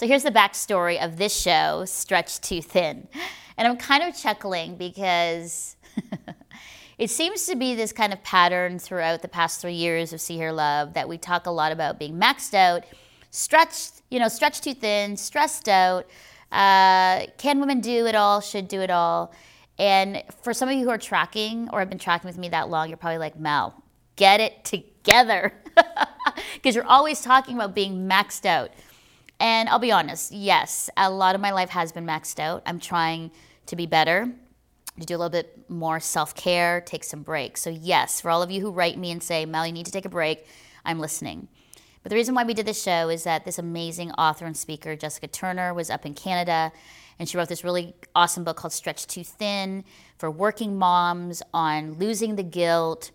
So here's the backstory of this show, Stretched Too Thin. And I'm kind of chuckling because it seems to be this kind of pattern throughout the past three years of See Hear Love that we talk a lot about being maxed out, stretched, you know, stretched too thin, stressed out. Uh, can women do it all? Should do it all? And for some of you who are tracking or have been tracking with me that long, you're probably like, Mel, get it together. Because you're always talking about being maxed out. And I'll be honest, yes, a lot of my life has been maxed out. I'm trying to be better, to do a little bit more self care, take some breaks. So, yes, for all of you who write me and say, Mel, you need to take a break, I'm listening. But the reason why we did this show is that this amazing author and speaker, Jessica Turner, was up in Canada and she wrote this really awesome book called Stretched Too Thin for working moms on losing the guilt,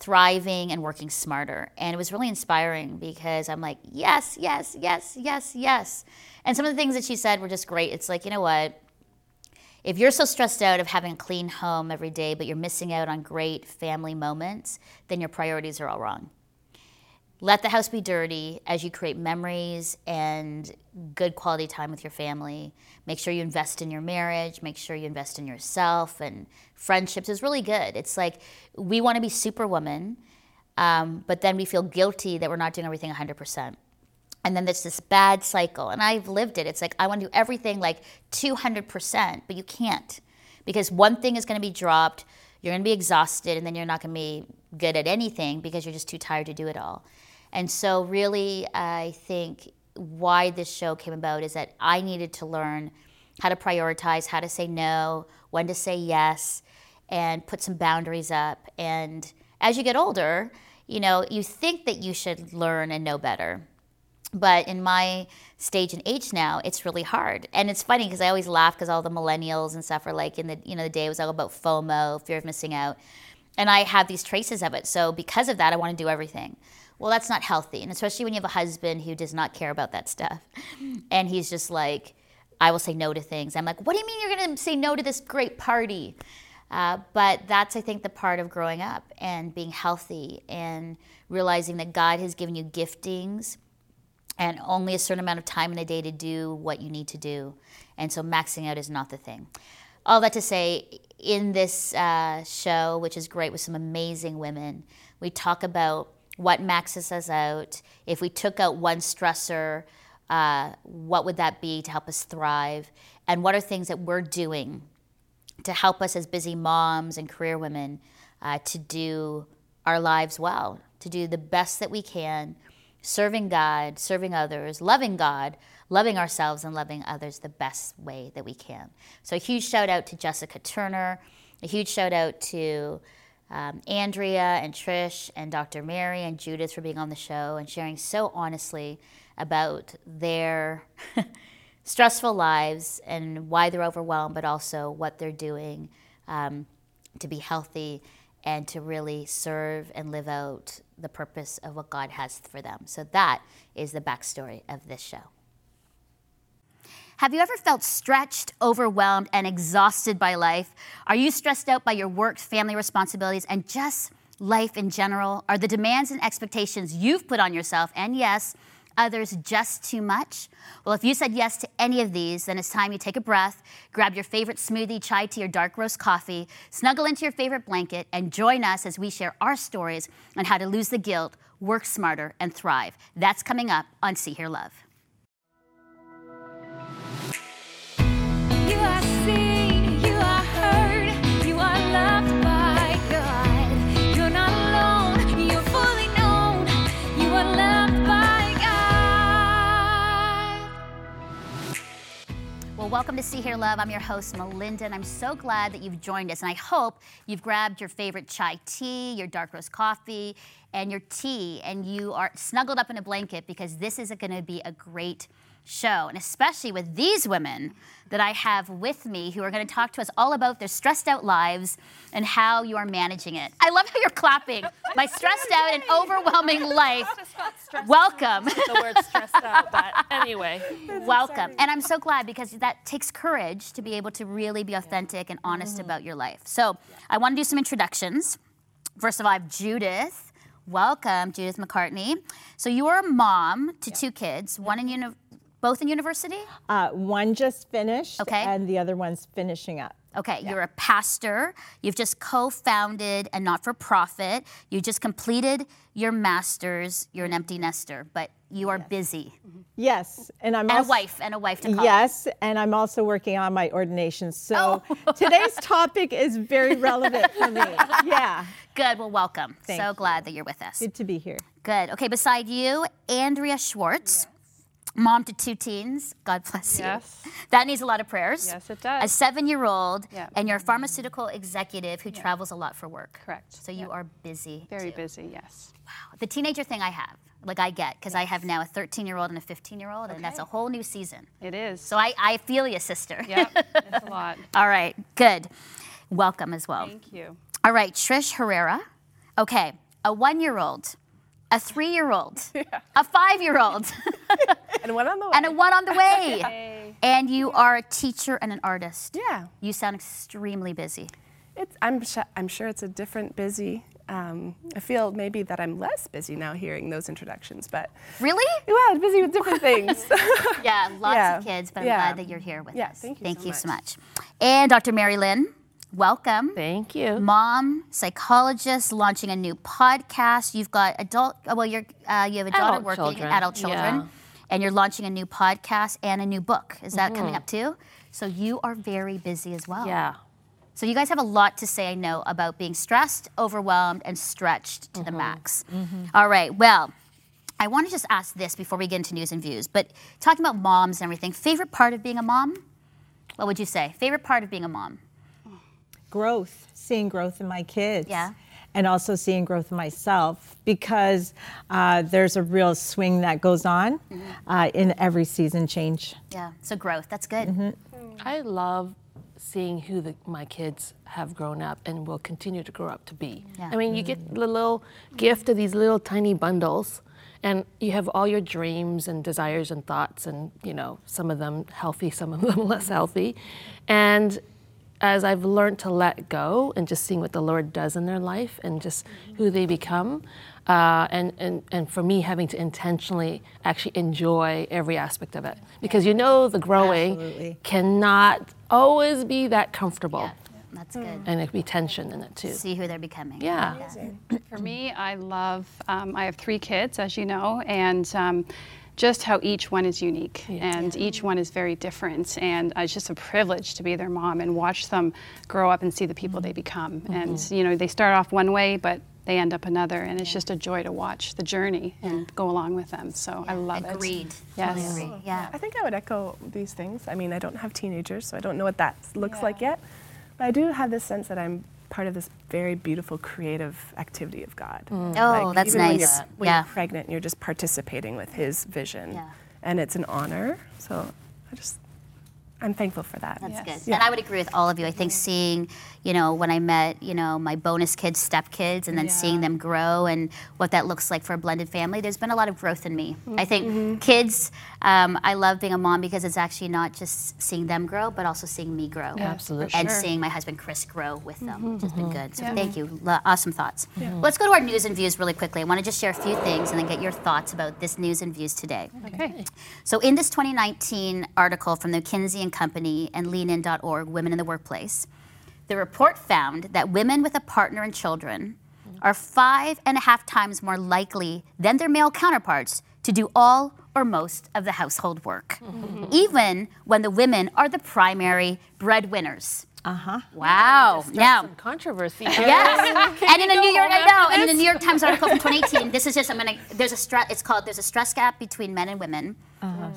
thriving, and working smarter. And it was really inspiring because I'm like, yes, yes, yes, yes, yes. And some of the things that she said were just great. It's like, you know what? If you're so stressed out of having a clean home every day, but you're missing out on great family moments, then your priorities are all wrong. Let the house be dirty as you create memories and good quality time with your family. Make sure you invest in your marriage, make sure you invest in yourself and friendships is really good. It's like we want to be superwoman, um, but then we feel guilty that we're not doing everything 100%. And then there's this bad cycle, and I've lived it. It's like I want to do everything like 200%, but you can't because one thing is going to be dropped, you're going to be exhausted, and then you're not going to be good at anything because you're just too tired to do it all. And so, really, I think why this show came about is that I needed to learn how to prioritize, how to say no, when to say yes, and put some boundaries up. And as you get older, you know, you think that you should learn and know better. But in my stage and age now, it's really hard. And it's funny because I always laugh because all the millennials and stuff are like in the, you know, the day it was all about FOMO, fear of missing out. And I have these traces of it. So because of that, I want to do everything. Well, that's not healthy. And especially when you have a husband who does not care about that stuff. And he's just like, I will say no to things. I'm like, what do you mean you're going to say no to this great party? Uh, but that's, I think, the part of growing up and being healthy and realizing that God has given you giftings and only a certain amount of time in a day to do what you need to do. And so maxing out is not the thing. All that to say, in this uh, show, which is great with some amazing women, we talk about what maxes us out. If we took out one stressor, uh, what would that be to help us thrive? And what are things that we're doing to help us as busy moms and career women uh, to do our lives well, to do the best that we can, serving God, serving others, loving God, loving ourselves, and loving others the best way that we can. So, a huge shout out to Jessica Turner, a huge shout out to um, Andrea and Trish and Dr. Mary and Judith for being on the show and sharing so honestly about their stressful lives and why they're overwhelmed, but also what they're doing um, to be healthy and to really serve and live out the purpose of what God has for them. So that is the backstory of this show. Have you ever felt stretched, overwhelmed, and exhausted by life? Are you stressed out by your work, family responsibilities, and just life in general? Are the demands and expectations you've put on yourself, and yes, others just too much? Well, if you said yes to any of these, then it's time you take a breath, grab your favorite smoothie, chai tea, or dark roast coffee, snuggle into your favorite blanket, and join us as we share our stories on how to lose the guilt, work smarter, and thrive. That's coming up on See Hear Love. Welcome to See Hear Love. I'm your host, Melinda, and I'm so glad that you've joined us. And I hope you've grabbed your favorite chai tea, your dark roast coffee, and your tea, and you are snuggled up in a blanket because this is going to be a great show, and especially with these women that I have with me who are going to talk to us all about their stressed out lives and how you are managing it. I love how you're clapping. My stressed out and overwhelming life. Welcome. the word stressed out, but anyway. Welcome. And I'm so glad because that takes courage to be able to really be authentic and honest mm-hmm. about your life. So I want to do some introductions. First of all, I have Judith. Welcome, Judith McCartney. So you are a mom to two kids, one in uni- Both in university? Uh, one just finished, Okay. and the other one's finishing up. Okay, you're a pastor. You've just co founded a not for profit. You just completed your master's. You're an empty nester, but you are busy. Yes, and I'm And a wife, and a wife to call. Yes, and I'm also working on my ordination. So Oh. today's topic is very relevant for me. Yeah, Good, well, welcome. Thank so you. glad that you're with us. good to be here. Good. Okay, beside you, Andrea Schwartz, mom to two teens. God bless you. Yes. That needs a lot of prayers. Yes, it does. A seven year old, Yeah. and you're a pharmaceutical executive who travels a lot for work. Correct. So you are busy. Very too. busy, yes. Wow. The teenager thing I have, like I get, because I have now a 13 year old and a 15 year old, and that's a whole new season. It is. So I, I feel you, sister. Yep, it's a lot. All right, good. Welcome as well. Thank you. All right, Trish Herrera. Okay, a one year old, a three year old, a five year old, And one on the way. and a one on the way. Hey. And you are a teacher and an artist. yeah, You sound extremely busy. it's, I'm, sh- I'm sure it's a different busy. Um, I feel maybe that I'm less busy now hearing those introductions, but Really? well, busy with different things. Yeah, lots Yeah, of kids, but I'm yeah. glad that you're here with Yeah, us. thank you so so much. much. And Dr. Mary Lynn, welcome. Thank you. Mom, psychologist, launching a new podcast. You've got adult, oh, well, you're, uh, you have a daughter Adult working, children, adult children, yeah. and you're launching a new podcast and a new book. Is that Mm-hmm. coming up too? So you are very busy as well. Yeah. So you guys have a lot to say, I know, about being stressed, overwhelmed, and stretched to the Mm-hmm. max. All right, well, I want to just ask this before we get into news and views, but talking about moms and everything, favorite part of being a mom? What would you say? Favorite part of being a mom? Growth, seeing growth in my kids. Yeah. And also seeing growth in myself because uh, there's a real swing that goes on Mm-hmm. uh, in every season change. Yeah, so growth, that's good. Mm-hmm. I love seeing who the, my kids have grown up and will continue to grow up to be. Yeah. I mean, you get the little gift of these little tiny bundles, and you have all your dreams and desires and thoughts, and you know, some of them healthy, some of them less healthy. And as I've learned to let go and just seeing what the Lord does in their life and just who they become, uh, and, and, and for me having to intentionally actually enjoy every aspect of it. Because you know the growing Absolutely. cannot always be that comfortable. Yeah, that's good. And it could be tension in it too. See who they're becoming. Yeah. For me, I love, um, I have three kids, as you know, and um, just how each one is unique and each one is very different. And uh, it's just a privilege to be their mom and watch them grow up and see the people they become. And, you know, they start off one way, but they end up another. And it's just a joy to watch the journey and go along with them. So I love it. Agreed. Yes. Totally agree. Yeah. I think I would echo these things. I mean, I don't have teenagers, so I don't know what that looks like yet. But I do have this sense that I'm part of this very beautiful creative activity of God. Mm. Oh, that's even When, nice. you're, when Yeah. you're pregnant, you're just participating with His vision, Yeah. and it's an honor. So I just, I'm thankful for that. That's Yes. good. And I would agree with all of you. I think mm-hmm. seeing, you know, when I met, you know, my bonus kids, step kids, and then seeing them grow and what that looks like for a blended family, there's been a lot of growth in me. I think mm-hmm. Mm-hmm. kids, um, I love being a mom because it's actually not just seeing them grow, but also seeing me grow. Absolutely. And sure. seeing my husband Chris grow with them, mm-hmm. which has been good. So thank you. Lo- Awesome thoughts. Let's go to our news and views really quickly. I want to just share a few things and then get your thoughts about this news and views today. Okay. So, in this 2019 article from the McKinsey and Company and leanin.org, Women in the Workplace, the report found that women with a partner and children are five and a half times more likely than their male counterparts to do all or most of the household work, mm-hmm. even when the women are the primary breadwinners. Uh huh. Wow. Yeah. Some controversy. Yes. and in the New York, I know, and in a New York Times article from 2018, this is just, I'm gonna, there's a stress, it's called, there's a stress gap between men and women.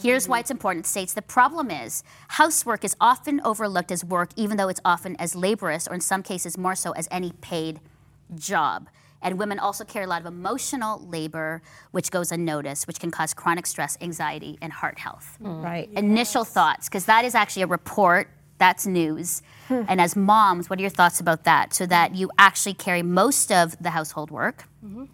Here's why it's important. It states the problem is housework is often overlooked as work, even though it's often as laborious, or in some cases more so as any paid job. And women also carry a lot of emotional labor, which goes unnoticed, which can cause chronic stress, anxiety, and heart health Right. initial thoughts because that is actually a report that's news. Hmm. And as moms what are your thoughts about that? So that you actually carry most of the household work mm-hmm.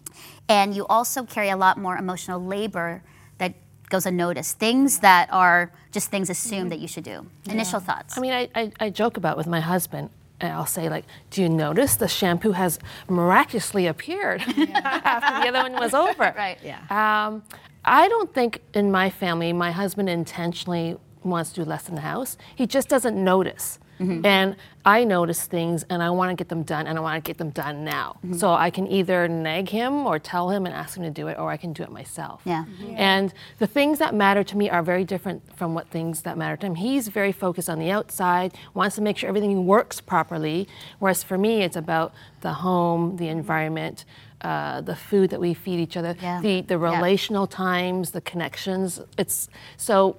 and you also carry a lot more emotional labor that goes unnoticed things that are just things assumed mm-hmm. that you should do. Initial thoughts. I mean, I, I, I joke about with my husband, and I'll say like, "Do you notice the shampoo has miraculously appeared after the other one was over?" Right. Yeah. Um, I don't think in my family my husband intentionally wants to do less in the house. He just doesn't notice. Mm-hmm. And I notice things and I want to get them done and I want to get them done now. Mm-hmm. So I can either nag him or tell him and ask him to do it or I can do it myself. Yeah. Mm-hmm. And the things that matter to me are very different from what things that matter to him. He's very focused on the outside, wants to make sure everything works properly, whereas for me it's about the home, the environment, uh, the food that we feed each other, yeah. the, the relational yeah. times, the connections. It's so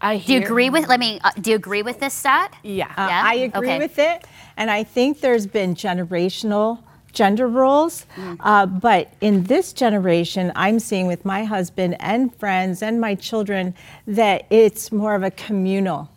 I, do you agree with? Let me. Uh, do you agree with this stat? Yeah, uh, yeah? I agree okay. with it, and I think there's been generational gender roles, mm. uh, but in this generation, I'm seeing with my husband and friends and my children that it's more of a communal.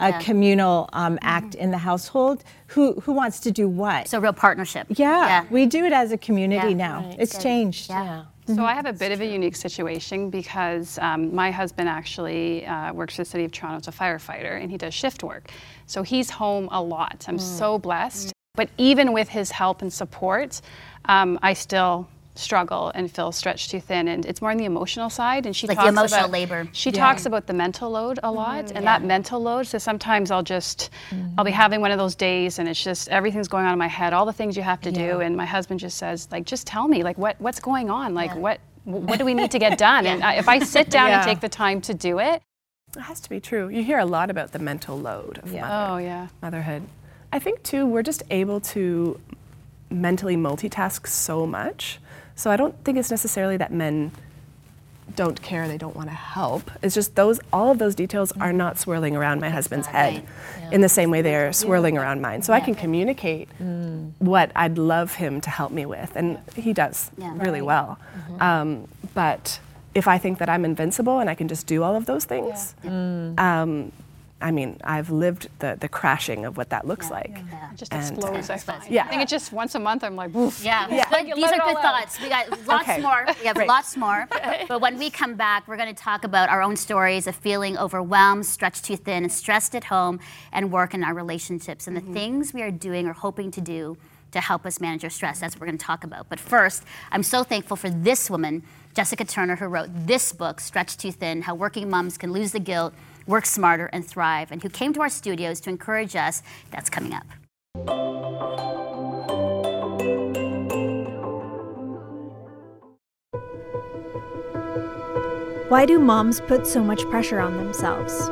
A yeah. communal um, mm-hmm. act in the household. Who who wants to do what? So real partnership. Yeah, yeah. we do it as a community now. Right. It's Good. changed. yeah. So I have a bit of a unique situation because um, my husband actually uh, works for the City of Toronto as a firefighter and he does shift work. So he's home a lot. I'm mm. so blessed. Mm. But even with his help and support, um, I still struggle and feel stretched too thin. And it's more on the emotional side. And she like talks the emotional about, labor. she yeah. talks about the mental load a lot mm, and yeah. that mental load. So sometimes i'll just mm-hmm. i'll be having one of those days and it's just everything's going on in my head all the things you have to yeah. do and my husband just says like just tell me like what what's going on? Like what what do we need to get done? And I, if i sit down and take the time to do it it has to be true. You hear a lot about the mental load of mother, oh yeah. motherhood. I think too we're just able to mentally multitask so much so I don't think it's necessarily that men don't care, they don't want to help. It's just those all of those details are not swirling around my husband's head yeah. in the same way they're swirling yeah. around mine. So yeah. I can communicate mm. what I'd love him to help me with, and he does really well. Mm-hmm. Um, but if I think that I'm invincible and I can just do all of those things, um, I mean, I've lived the, the crashing of what that looks yeah, like. Yeah. It just and explodes, I find. Yeah. I think it's just once a month, I'm like, woof. Yeah, yeah. Like, these are good thoughts. We got lots okay. more. We have Great. lots more. but when we come back, we're going to talk about our own stories of feeling overwhelmed, stretched too thin, and stressed at home and work in our relationships and mm-hmm. the things we are doing or hoping to do to help us manage our stress. That's what we're going to talk about. But first, I'm so thankful for this woman, Jessica Turner, who wrote this book, Stretched Too Thin How Working Moms Can Lose the Guilt work smarter, and thrive, and who came to our studios to encourage us. That's coming up. Why do moms put so much pressure on themselves?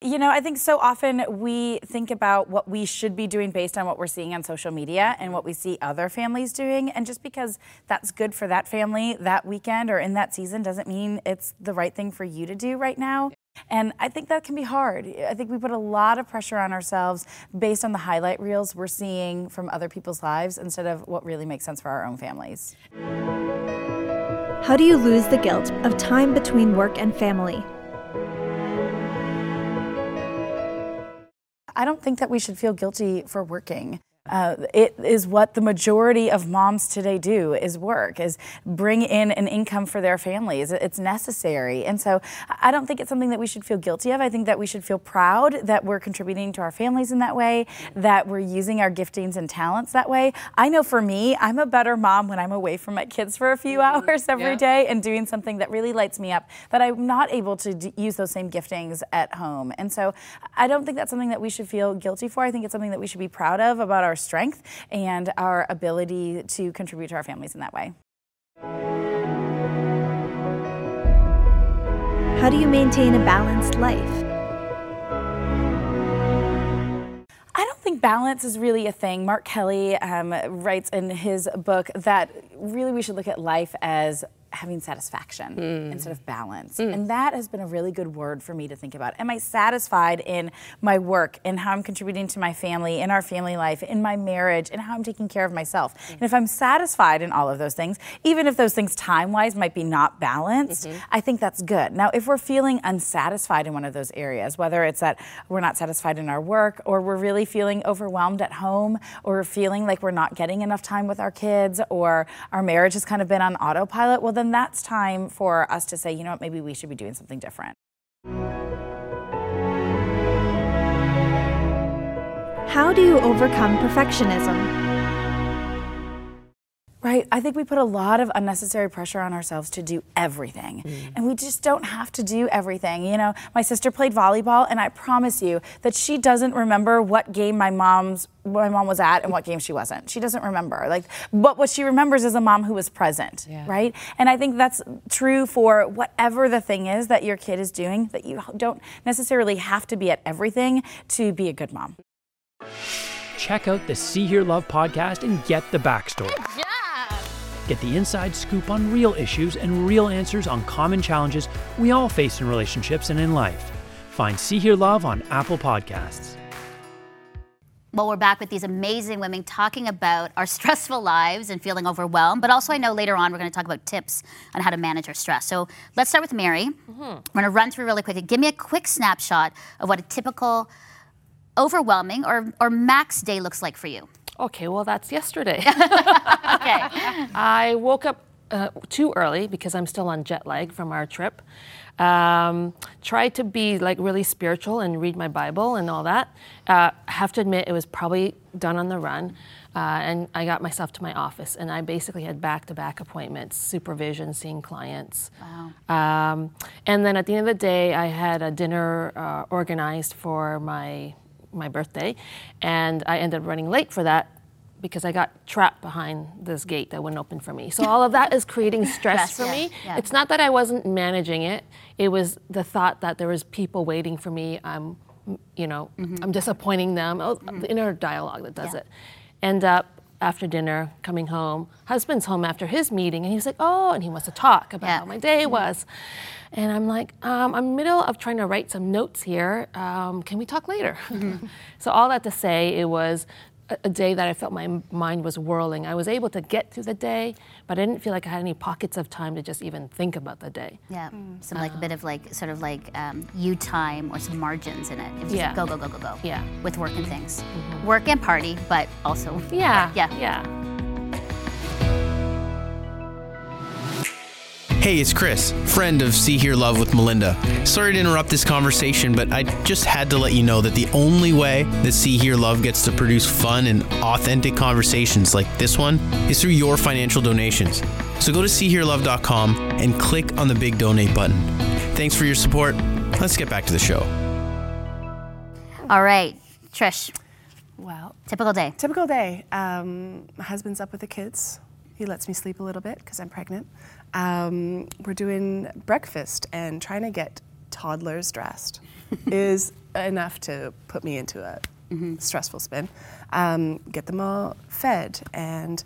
You know, I think so often we think about what we should be doing based on what we're seeing on social media and what we see other families doing. And just because that's good for that family that weekend or in that season doesn't mean it's the right thing for you to do right now. And I think that can be hard. I think we put a lot of pressure on ourselves based on the highlight reels we're seeing from other people's lives instead of what really makes sense for our own families. How do you lose the guilt of time between work and family? I don't think that we should feel guilty for working. Uh, it is what the majority of moms today do is work is bring in an income for their families. It's necessary. And so i don't think it's something that we should feel guilty of. I think that we should feel proud that we're contributing to our families in that way that we're using our giftings and talents that way. I know for me i'm a better mom when i'm away from my kids for a few mm-hmm. hours every yeah. day and doing something that really lights me up that i'm not able to d- use those same giftings at home. And so i don't think that's something that we should feel guilty for. I think it's something that we should be proud of about our strength and our ability to contribute to our families in that way. How do you maintain a balanced life? I don't think balance is really a thing. Mark Kelly um, writes in his book that really we should look at life as having satisfaction mm. instead of balance. Mm. And that has been a really good word for me to think about. Am I satisfied in my work, in how I'm contributing to my family, in our family life, in my marriage, and how I'm taking care of myself? Mm. And if I'm satisfied in all of those things, even if those things time wise might be not balanced, mm-hmm. I think that's good. Now, if we're feeling unsatisfied in one of those areas, whether it's that we're not satisfied in our work, or we're really feeling overwhelmed at home, or feeling like we're not getting enough time with our kids, or our marriage has kind of been on autopilot, well, then that's time for us to say, you know what, maybe we should be doing something different. How do you overcome perfectionism? Right. I think we put a lot of unnecessary pressure on ourselves to do everything. Mm. And we just don't have to do everything. You know, my sister played volleyball and I promise you that she doesn't remember what game my mom's my mom was at and what game she wasn't. She doesn't remember. Like but what she remembers is a mom who was present, yeah. right? And I think that's true for whatever the thing is that your kid is doing that you don't necessarily have to be at everything to be a good mom. Check out the See Hear Love podcast and get the backstory. Get the inside scoop on real issues and real answers on common challenges we all face in relationships and in life. Find See Hear Love on Apple Podcasts. Well, we're back with these amazing women talking about our stressful lives and feeling overwhelmed. But also, I know later on we're going to talk about tips on how to manage our stress. So let's start with Mary. Mm-hmm. We're going to run through really quickly. Give me a quick snapshot of what a typical overwhelming or, or max day looks like for you. Okay, well, that's yesterday. okay. I woke up uh, too early because I'm still on jet lag from our trip. Um, tried to be like really spiritual and read my Bible and all that. Uh, have to admit, it was probably done on the run. Uh, and I got myself to my office, and I basically had back-to-back appointments, supervision, seeing clients. Wow. Um, and then at the end of the day, I had a dinner uh, organized for my my birthday, and I ended up running late for that because I got trapped behind this gate that wouldn't open for me. So all of that is creating stress, for yeah, me. Yeah. It's not that I wasn't managing it; it was the thought that there was people waiting for me. I'm, you know, mm-hmm. I'm disappointing them. Oh, mm-hmm. the inner dialogue that does yeah. it. End up after dinner, coming home. Husband's home after his meeting, and he's like, "Oh," and he wants to talk about how my day was. And I'm like, um, I'm middle of trying to write some notes here. Um, can we talk later? Mm-hmm. so all that to say, it was a day that I felt my mind was whirling. I was able to get through the day, but I didn't feel like I had any pockets of time to just even think about the day. Yeah, mm. some like a bit of like sort of like um, you time or some margins in it. it yeah. go go go go go. Yeah. With work and things, mm-hmm. work and party, but also yeah yeah yeah. Hey, it's Chris, friend of See Hear Love with Melinda. Sorry to interrupt this conversation, but I just had to let you know that the only way that See Hear Love gets to produce fun and authentic conversations like this one is through your financial donations. So go to seehearlove.com and click on the big donate button. Thanks for your support. Let's get back to the show. All right, Trish. Well, typical day. Typical day. Um, my husband's up with the kids. He lets me sleep a little bit because I'm pregnant. Um, we're doing breakfast and trying to get toddlers dressed is enough to put me into a mm-hmm. stressful spin. Um, get them all fed and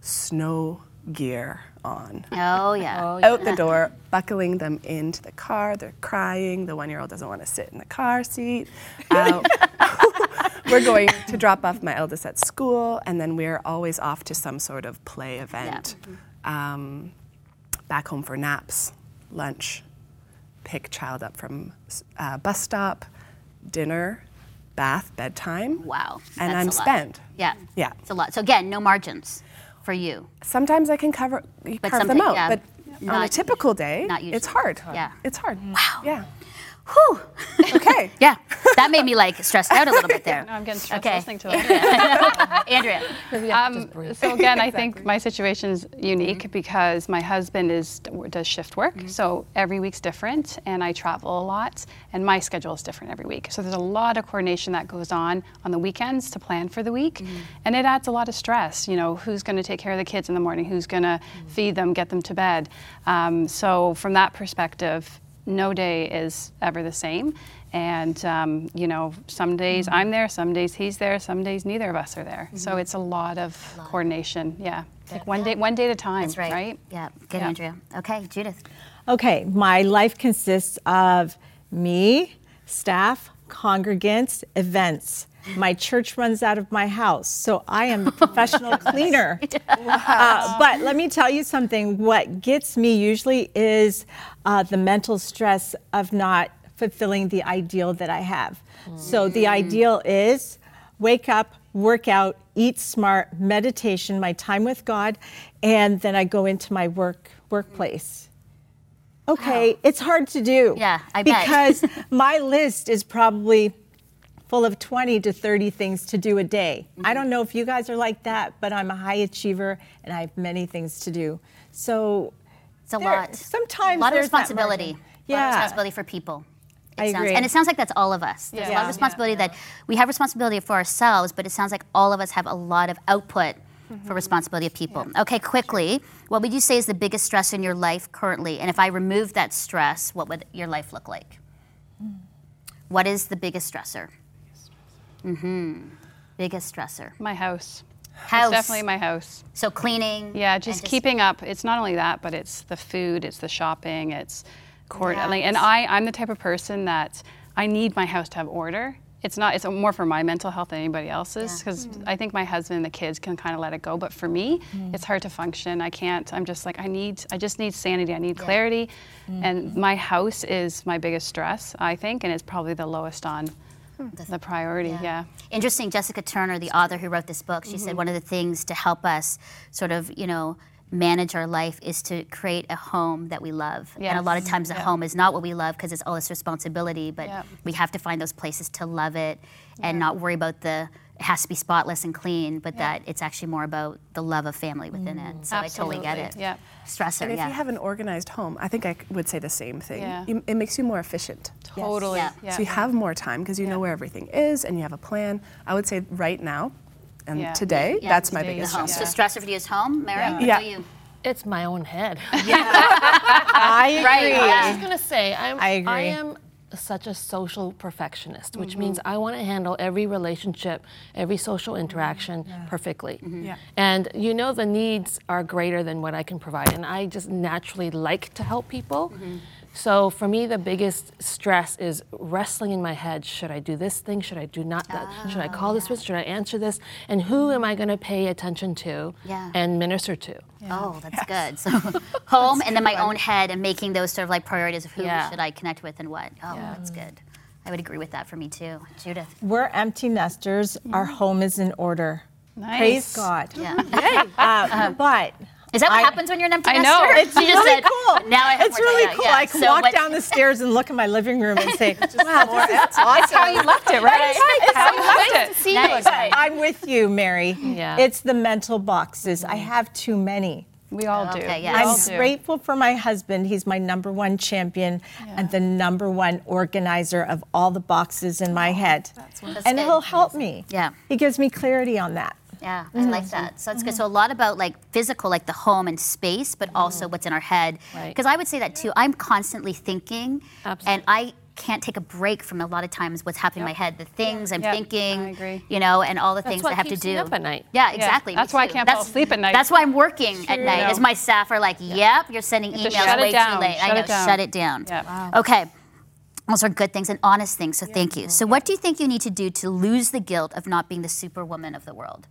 snow gear on. Oh, yeah. oh, yeah. Out the door, buckling them into the car. They're crying. The one year old doesn't want to sit in the car seat. Um, we're going to drop off my eldest at school, and then we're always off to some sort of play event. Yeah. Um, back home for naps, lunch, pick child up from uh, bus stop, dinner, bath, bedtime. Wow. And I'm spent. Yeah. Yeah. It's a lot. So again, no margins for you. Sometimes I can cover carve them out, yeah, but on a typical day, not it's hard. Yeah. It's hard. Wow. Yeah. Whew. Okay. yeah, that made me like stressed out a little bit there. no, I'm getting stressed okay. listening to it. Andrea. Um, so again, I think my situation is unique mm-hmm. because my husband is does shift work, mm-hmm. so every week's different, and I travel a lot, and my schedule is different every week. So there's a lot of coordination that goes on on the weekends to plan for the week, mm-hmm. and it adds a lot of stress. You know, who's going to take care of the kids in the morning? Who's going to mm-hmm. feed them, get them to bed? Um, so from that perspective, no day is ever the same. And, um, you know, some days mm-hmm. I'm there, some days he's there, some days neither of us are there. Mm-hmm. So it's a lot of a lot. coordination. Yeah. Like one day, one day at a time. That's right. right? Yeah. Good, yeah. Andrea. Okay, Judith. Okay, my life consists of me, staff, congregants, events. My church runs out of my house, so I am a professional cleaner. uh, but let me tell you something. What gets me usually is uh, the mental stress of not fulfilling the ideal that I have. Mm. So the ideal is wake up, work out, eat smart, meditation, my time with God, and then I go into my work workplace. Okay, wow. it's hard to do. Yeah, I bet. Because my list is probably full of 20 to 30 things to do a day. I don't know if you guys are like that, but I'm a high achiever and I have many things to do. So It's a there- lot. Sometimes a lot of responsibility. lot of Yeah. responsibility for people. It I sounds, agree. And it sounds like that's all of us. There's a lot of responsibility that we have responsibility for ourselves, but it sounds like all of us have a lot of output Mm-hmm. for responsibility of people. Okay, quickly, what would you say is the biggest stress in your life currently? And if I removed that stress, what would your life look like? What is the biggest stressor? Mm-hmm. Biggest stressor. My house. House. It's definitely my house. So cleaning. Yeah, and just, keeping up. It's not only that, but it's the food, it's the shopping, it's court. Yeah. Like, and I, I'm the type of person that I need my house to have order. It's not. It's more for my mental health than anybody else's because hmm. I think my husband and the kids can kind of let it go. But for me, hmm. it's hard to function. I can't. I'm just like I need. I just need sanity. I need clarity, and mm-hmm. my house is my biggest stress. I think, and it's probably the lowest on the priority. Yeah. Interesting. Jessica Turner, the author who wrote this book, she Mm-hmm. said one of the things to help us sort of, you know, manage our life is to create a home that we love. And a lot of times a Yeah. home is not what we love because it's all this responsibility, but Yeah. we have to find those places to love it and not worry about the has to be spotless and clean, but that it's actually more about the love of family within it. So I totally get it. Absolutely. Yeah. Stressor, And if yeah. you have an organized home, I think I would say the same thing. Yeah. You- It makes you more efficient. Totally. Yeah. Yeah. So you have more time because you know where everything is and you have a plan. I would say right now and Yeah. today, Yeah, that's my today biggest is- home. stress. So stressor for you is home, Mary? Yeah. Yeah. about you? It's my own head. I agree. Right, I was just gonna say I'm, I agree. am such a social perfectionist, which means mm-hmm. I want to handle every relationship, every social interaction perfectly. Mm-hmm. Yeah. And you know the needs are greater than what I can provide, and I just naturally like to help people. Mm-hmm. So for me, the biggest stress is wrestling in my head. Should I do this thing? Should I do not that? Should I call this person? Should I answer this? And who am I going to pay attention to Yeah. and minister to? Oh, that's good. So home and then my own head and making those sort of like priorities of who Yeah. should I connect with and what. Oh, that's good. I would agree with that for me too. Judith. We're empty nesters. Our home is in order. Nice. Praise God. Yeah. Uh, but Is that what I- happens when you're an empty I know. It's just really said, cool. Now I have it's really cool. yeah. I can So walk what- down the stairs and look in my living room and say, "Wow, That's how you left it, right? That's how you left it. See Nice. I'm with you, Mary. Yeah. It's the mental boxes. I mm-hmm. have too many. We all do. Okay, yes. I'm all do. grateful for my husband. He's my number one champion and the number one organizer of all the boxes in my head. That's and he'll help me. Yeah. He gives me clarity on that. Yeah, I mm-hmm. like that. So it's good. Mm-hmm. So a lot about like physical, like the home and space, but also mm-hmm. what's in our head. Right. Because I would say that too. I'm constantly thinking, and Absolutely. I can't take a break from a lot of times what's happening in my head, the things I'm Yep, thinking, I agree. you know, and all the That's things what I have to keeps do. me up at night. Yeah, exactly. me That's why I too. can't fall asleep at night. That's why I'm working at night. Yeah. As my staff are like, "Yep, you're sending have to emails shut it way down. too late." I Shut know, it down. shut it down. Yep. Wow. Okay. Those are good things and honest things. So thank you. So what do you think you need to do to lose the guilt of not being the superwoman of the world?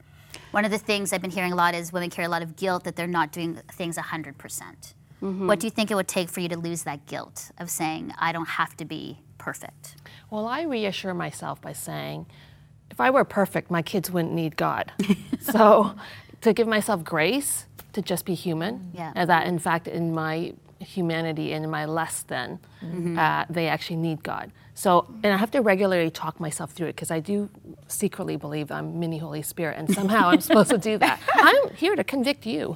One of the things I've been hearing a lot is women carry a lot of guilt that they're not doing things 100%. percent mm-hmm. What do you think it would take for you to lose that guilt of saying, I don't have to be perfect? Well, I reassure myself by saying, if I were perfect, my kids wouldn't need God. so to give myself grace to just be human, Yeah. and that in fact, in my humanity and in my less than, uh, they actually need God. So, and I have to regularly talk myself through it because I do secretly believe I'm mini Holy Spirit, and somehow I'm supposed to do that. I'm here to convict you.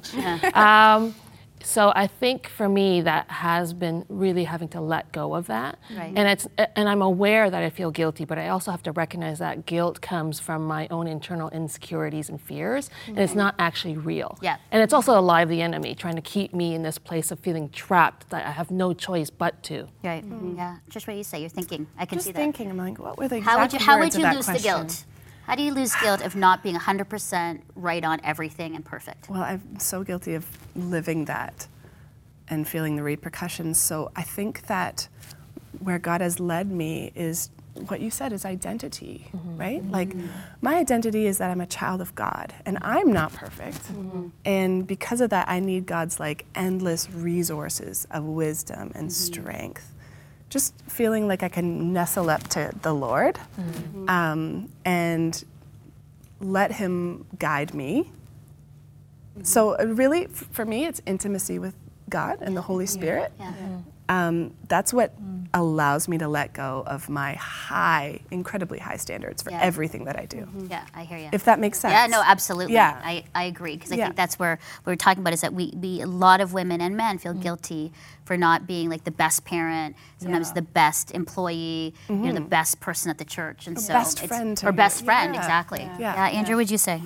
Um, so I think for me that has been really having to let go of that. Right. And it's and I'm aware that I feel guilty, but I also have to recognize that guilt comes from my own internal insecurities and fears, and it's mm-hmm. not actually real. Yeah. And it's also a lie of the enemy trying to keep me in this place of feeling trapped that I have no choice but to. Right. Mm-hmm. Yeah. Just what you say. You're thinking. I can Just see that. Just thinking, I'm like, what were the How would exact you, how would you that lose question? the guilt? How do you lose guilt of not being 100% right on everything and perfect? Well, I'm so guilty of living that and feeling the repercussions. So I think that where God has led me is what you said is identity, mm-hmm. right? Mm-hmm. Like my identity is that I'm a child of God and I'm not perfect. Mm-hmm. And because of that, I need God's like endless resources of wisdom and strength. Just feeling like I can nestle up to the Lord um, and let Him guide me. So uh, really, f- for me, it's intimacy with God and the Holy Spirit, um, that's what allows me to let go of my high, incredibly high standards for Yeah. everything that I do. Mm-hmm. Yeah, I hear you. If that makes sense. Yeah, no, absolutely. Yeah. I, I agree because I Yeah. think that's where what we're talking about is that we, we a lot of women and men feel guilty for not being like the best parent, sometimes Yeah. the best employee, you know, the best person at the church, and so best friend to or best friend, exactly. Yeah. Yeah, Andrea, would you say?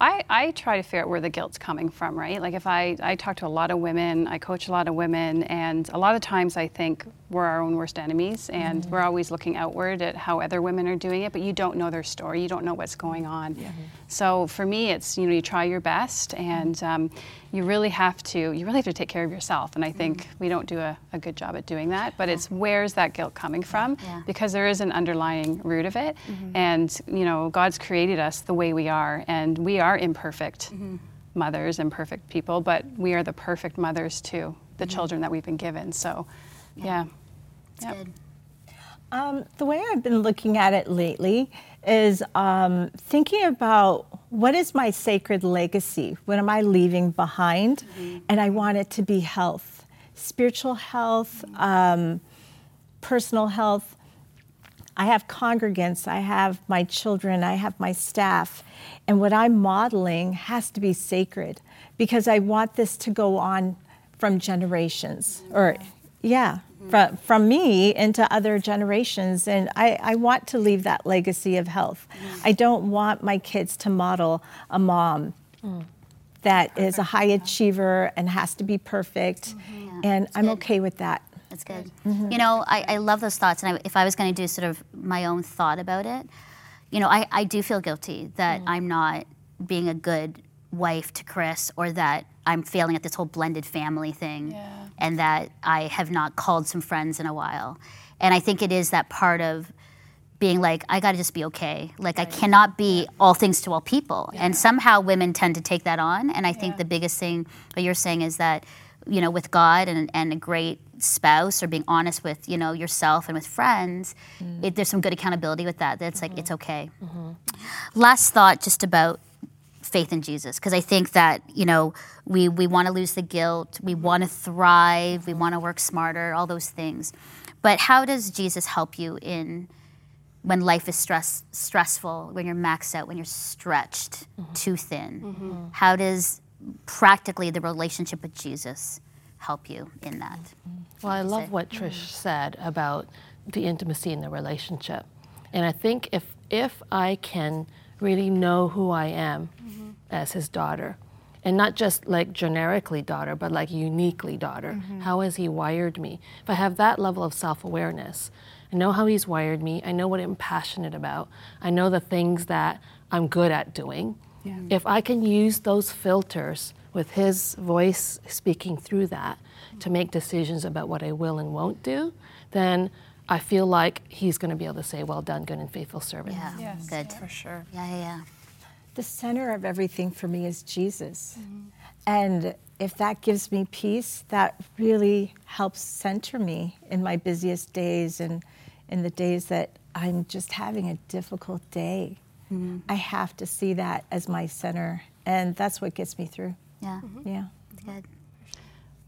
I, I try to figure out where the guilt's coming from, right? Like if I, I talk to a lot of women, I coach a lot of women, and a lot of times I think we're our own worst enemies, and mm-hmm. we're always looking outward at how other women are doing it, but you don't know their story, you don't know what's going on. Yeah. So for me, it's you know you try your best, and mm-hmm. um, you really have to you really have to take care of yourself, and I think mm-hmm. we don't do a, a good job at doing that. But it's where's that guilt coming from? Yeah. Because there is an underlying root of it, and you know God's created us the way we are, and we are imperfect mothers, imperfect people, but we are the perfect mothers to the children that we've been given. So, yeah. It's Yep. good. Um, the way I've been looking at it lately is um, thinking about what is my sacred legacy? What am I leaving behind? And I want it to be health, spiritual health, um, personal health. I have congregants, I have my children, I have my staff. And what I'm modeling has to be sacred because I want this to go on from generations or, yeah, from, from me into other generations. And I, I want to leave that legacy of health. Mm. I don't want my kids to model a mom mm. that is a high achiever and has to be perfect. Mm-hmm. And I'm okay with that. That's good. You know, I, I love those thoughts. And I, if I was going to do sort of my own thought about it, you know, I, I do feel guilty that mm. I'm not being a good wife to Chris or that I'm failing at this whole blended family thing and that I have not called some friends in a while. And I think it is that part of being like, I got to just be okay. Like, I cannot be all things to all people. And somehow women tend to take that on. And I think the biggest thing that you're saying is that, you know, with God and, and a great spouse or being honest with, you know, yourself and with friends, mm. it, there's some good accountability with that. That's like, it's mm-hmm. okay. Mm-hmm. Last thought just about faith in Jesus because I think that you know we we want to lose the guilt, we want to thrive, we want to work smarter, all those things. But how does Jesus help you in when life is stress stressful, when you're maxed out, when you're stretched mm-hmm. too thin? How does practically the relationship with Jesus help you in that? Well, I love what mm. Trish said about the intimacy in the relationship. And I think if if I can really know who I am mm-hmm. as his daughter, and not just like generically daughter, but like uniquely daughter, mm-hmm. how has he wired me? If I have that level of self-awareness, I know how he's wired me, I know what I'm passionate about, I know the things that I'm good at doing. If I can use those filters with his voice speaking through that to make decisions about what I will and won't do, then I feel like he's going to be able to say, "Well done, good and faithful servant." Yeah, good. For sure. Yeah, yeah, yeah. The center of everything for me is Jesus. Mm-hmm. And if that gives me peace, that really helps center me in my busiest days and in the days that I'm just having a difficult day. Mm-hmm. I have to see that as my center. And that's what gets me through. Yeah, mm-hmm. Yeah. good.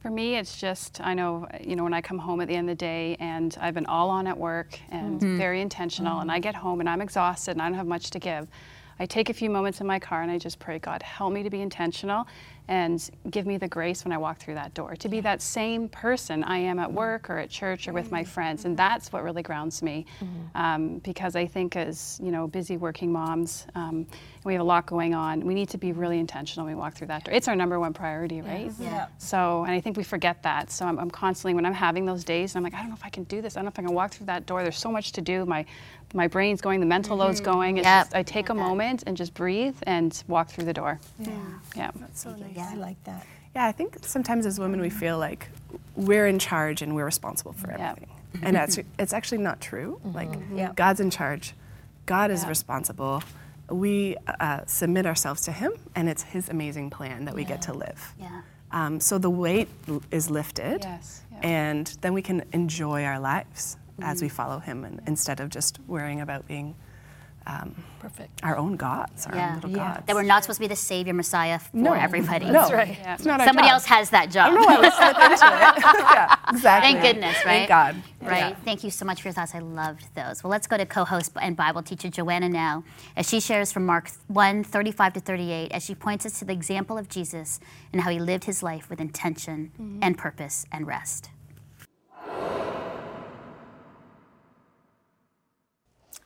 For me, it's just, I know, you know, when I come home at the end of the day and I've been all on at work and mm-hmm. very intentional, and mm-hmm. I get home and I'm exhausted and I don't have much to give, I take a few moments in my car and I just pray, God, help me to be intentional and give me the grace when I walk through that door to be that same person I am at work or at church or with my friends. And that's what really grounds me um, because I think as, you know, busy working moms, um, we have a lot going on. We need to be really intentional when we walk through that door. It's our number one priority, right? Yeah. So, and I think we forget that. So I'm, I'm constantly, when I'm having those days, I'm like, I don't know if I can do this. I don't know if I can walk through that door. There's so much to do. My, my brain's going, the mental load's going. It's Yep. just, I take a moment and just breathe and walk through the door. Yeah. Yeah. That's so nice. Yeah, I like that. Yeah, I think sometimes as women we feel like we're in charge and we're responsible for Yeah. everything. And that's, it's actually not true. Like, Yeah. God's in charge, God is responsible. We uh, submit ourselves to Him, and it's His amazing plan that we get to live. Yeah. Um, so the weight l- is lifted, Yes, yeah. and then we can enjoy our lives as we follow Him, and instead of just worrying about being um, Perfect. our own gods, our own little gods. That we're not supposed to be the savior messiah for No. everybody. No. That's right. It's not our Somebody job. else has that job. No, I was into it. yeah, exactly. Thank goodness, right? Thank God. Right. Yeah. Thank you so much for your thoughts. I loved those. Well, let's go to co-host and Bible teacher Joanna now, as she shares from Mark 1, 35 to 38, as she points us to the example of Jesus and how he lived his life with intention and purpose and rest.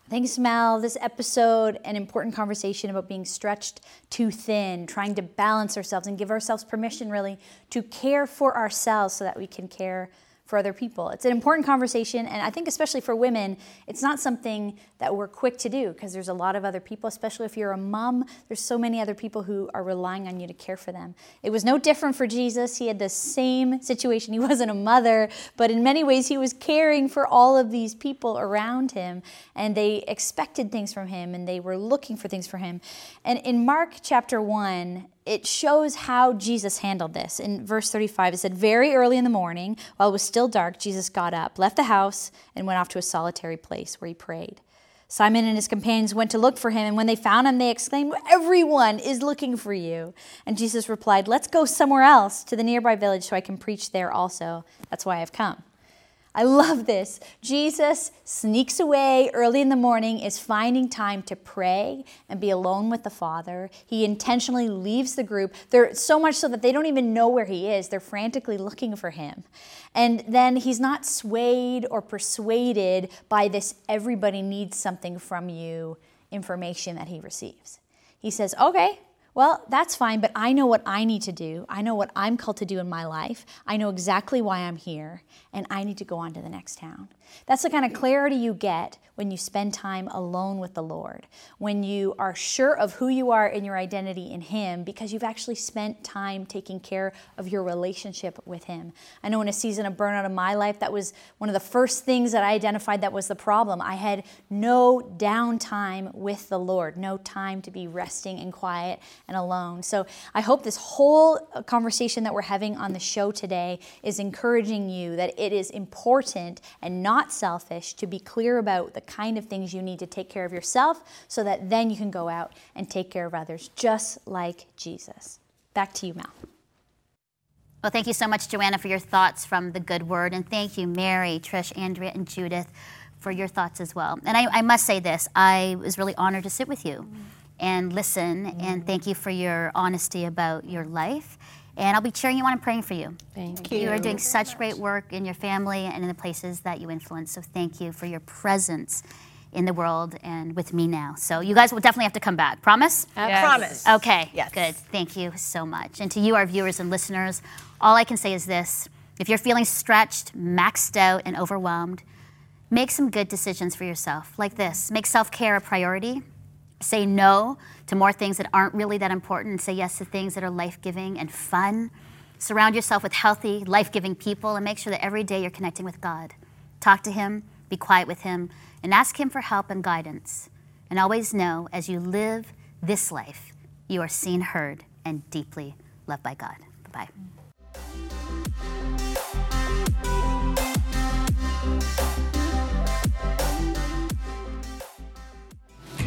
Thanks, Mel. This episode, an important conversation about being stretched too thin, trying to balance ourselves and give ourselves permission, really, to care for ourselves so that we can care for other people. It's an important conversation, and I think, especially for women, it's not something that we're quick to do because there's a lot of other people, especially if you're a mom, there's so many other people who are relying on you to care for them. It was no different for Jesus. He had the same situation. He wasn't a mother, but in many ways, he was caring for all of these people around him, and they expected things from him, and they were looking for things for him. And in Mark chapter 1, it shows how Jesus handled this. In verse 35, it said, Very early in the morning, while it was still dark, Jesus got up, left the house, and went off to a solitary place where he prayed. Simon and his companions went to look for him, and when they found him, they exclaimed, Everyone is looking for you. And Jesus replied, Let's go somewhere else to the nearby village so I can preach there also. That's why I've come. I love this. Jesus sneaks away early in the morning, is finding time to pray and be alone with the Father. He intentionally leaves the group. They're so much so that they don't even know where he is. They're frantically looking for him. And then he's not swayed or persuaded by this everybody needs something from you information that he receives. He says, Okay, well, that's fine, but I know what I need to do. I know what I'm called to do in my life. I know exactly why I'm here, and I need to go on to the next town. That's the kind of clarity you get when you spend time alone with the Lord, when you are sure of who you are and your identity in Him because you've actually spent time taking care of your relationship with Him. I know in a season of burnout in my life, that was one of the first things that I identified that was the problem. I had no downtime with the Lord, no time to be resting and quiet and alone. So I hope this whole conversation that we're having on the show today is encouraging you that it is important and not selfish to be clear about the kind of things you need to take care of yourself so that then you can go out and take care of others, just like Jesus. Back to you, Mel. Well, thank you so much, Joanna, for your thoughts from the good word. And thank you, Mary, Trish, Andrea, and Judith, for your thoughts as well. And I, I must say this I was really honored to sit with you and listen. And mm. thank you for your honesty about your life. And I'll be cheering you on and praying for you. Thank You You are doing such great work in your family and in the places that you influence. So thank you for your presence in the world and with me now. So you guys will definitely have to come back. Promise? Yes. Promise. Okay, Yes. good. Thank you so much. And to you, our viewers and listeners, all I can say is this if you're feeling stretched, maxed out, and overwhelmed, make some good decisions for yourself, like this make self care a priority. Say no to more things that aren't really that important and say yes to things that are life giving and fun. Surround yourself with healthy, life giving people and make sure that every day you're connecting with God. Talk to Him, be quiet with Him, and ask Him for help and guidance. And always know as you live this life, you are seen, heard, and deeply loved by God. Bye bye.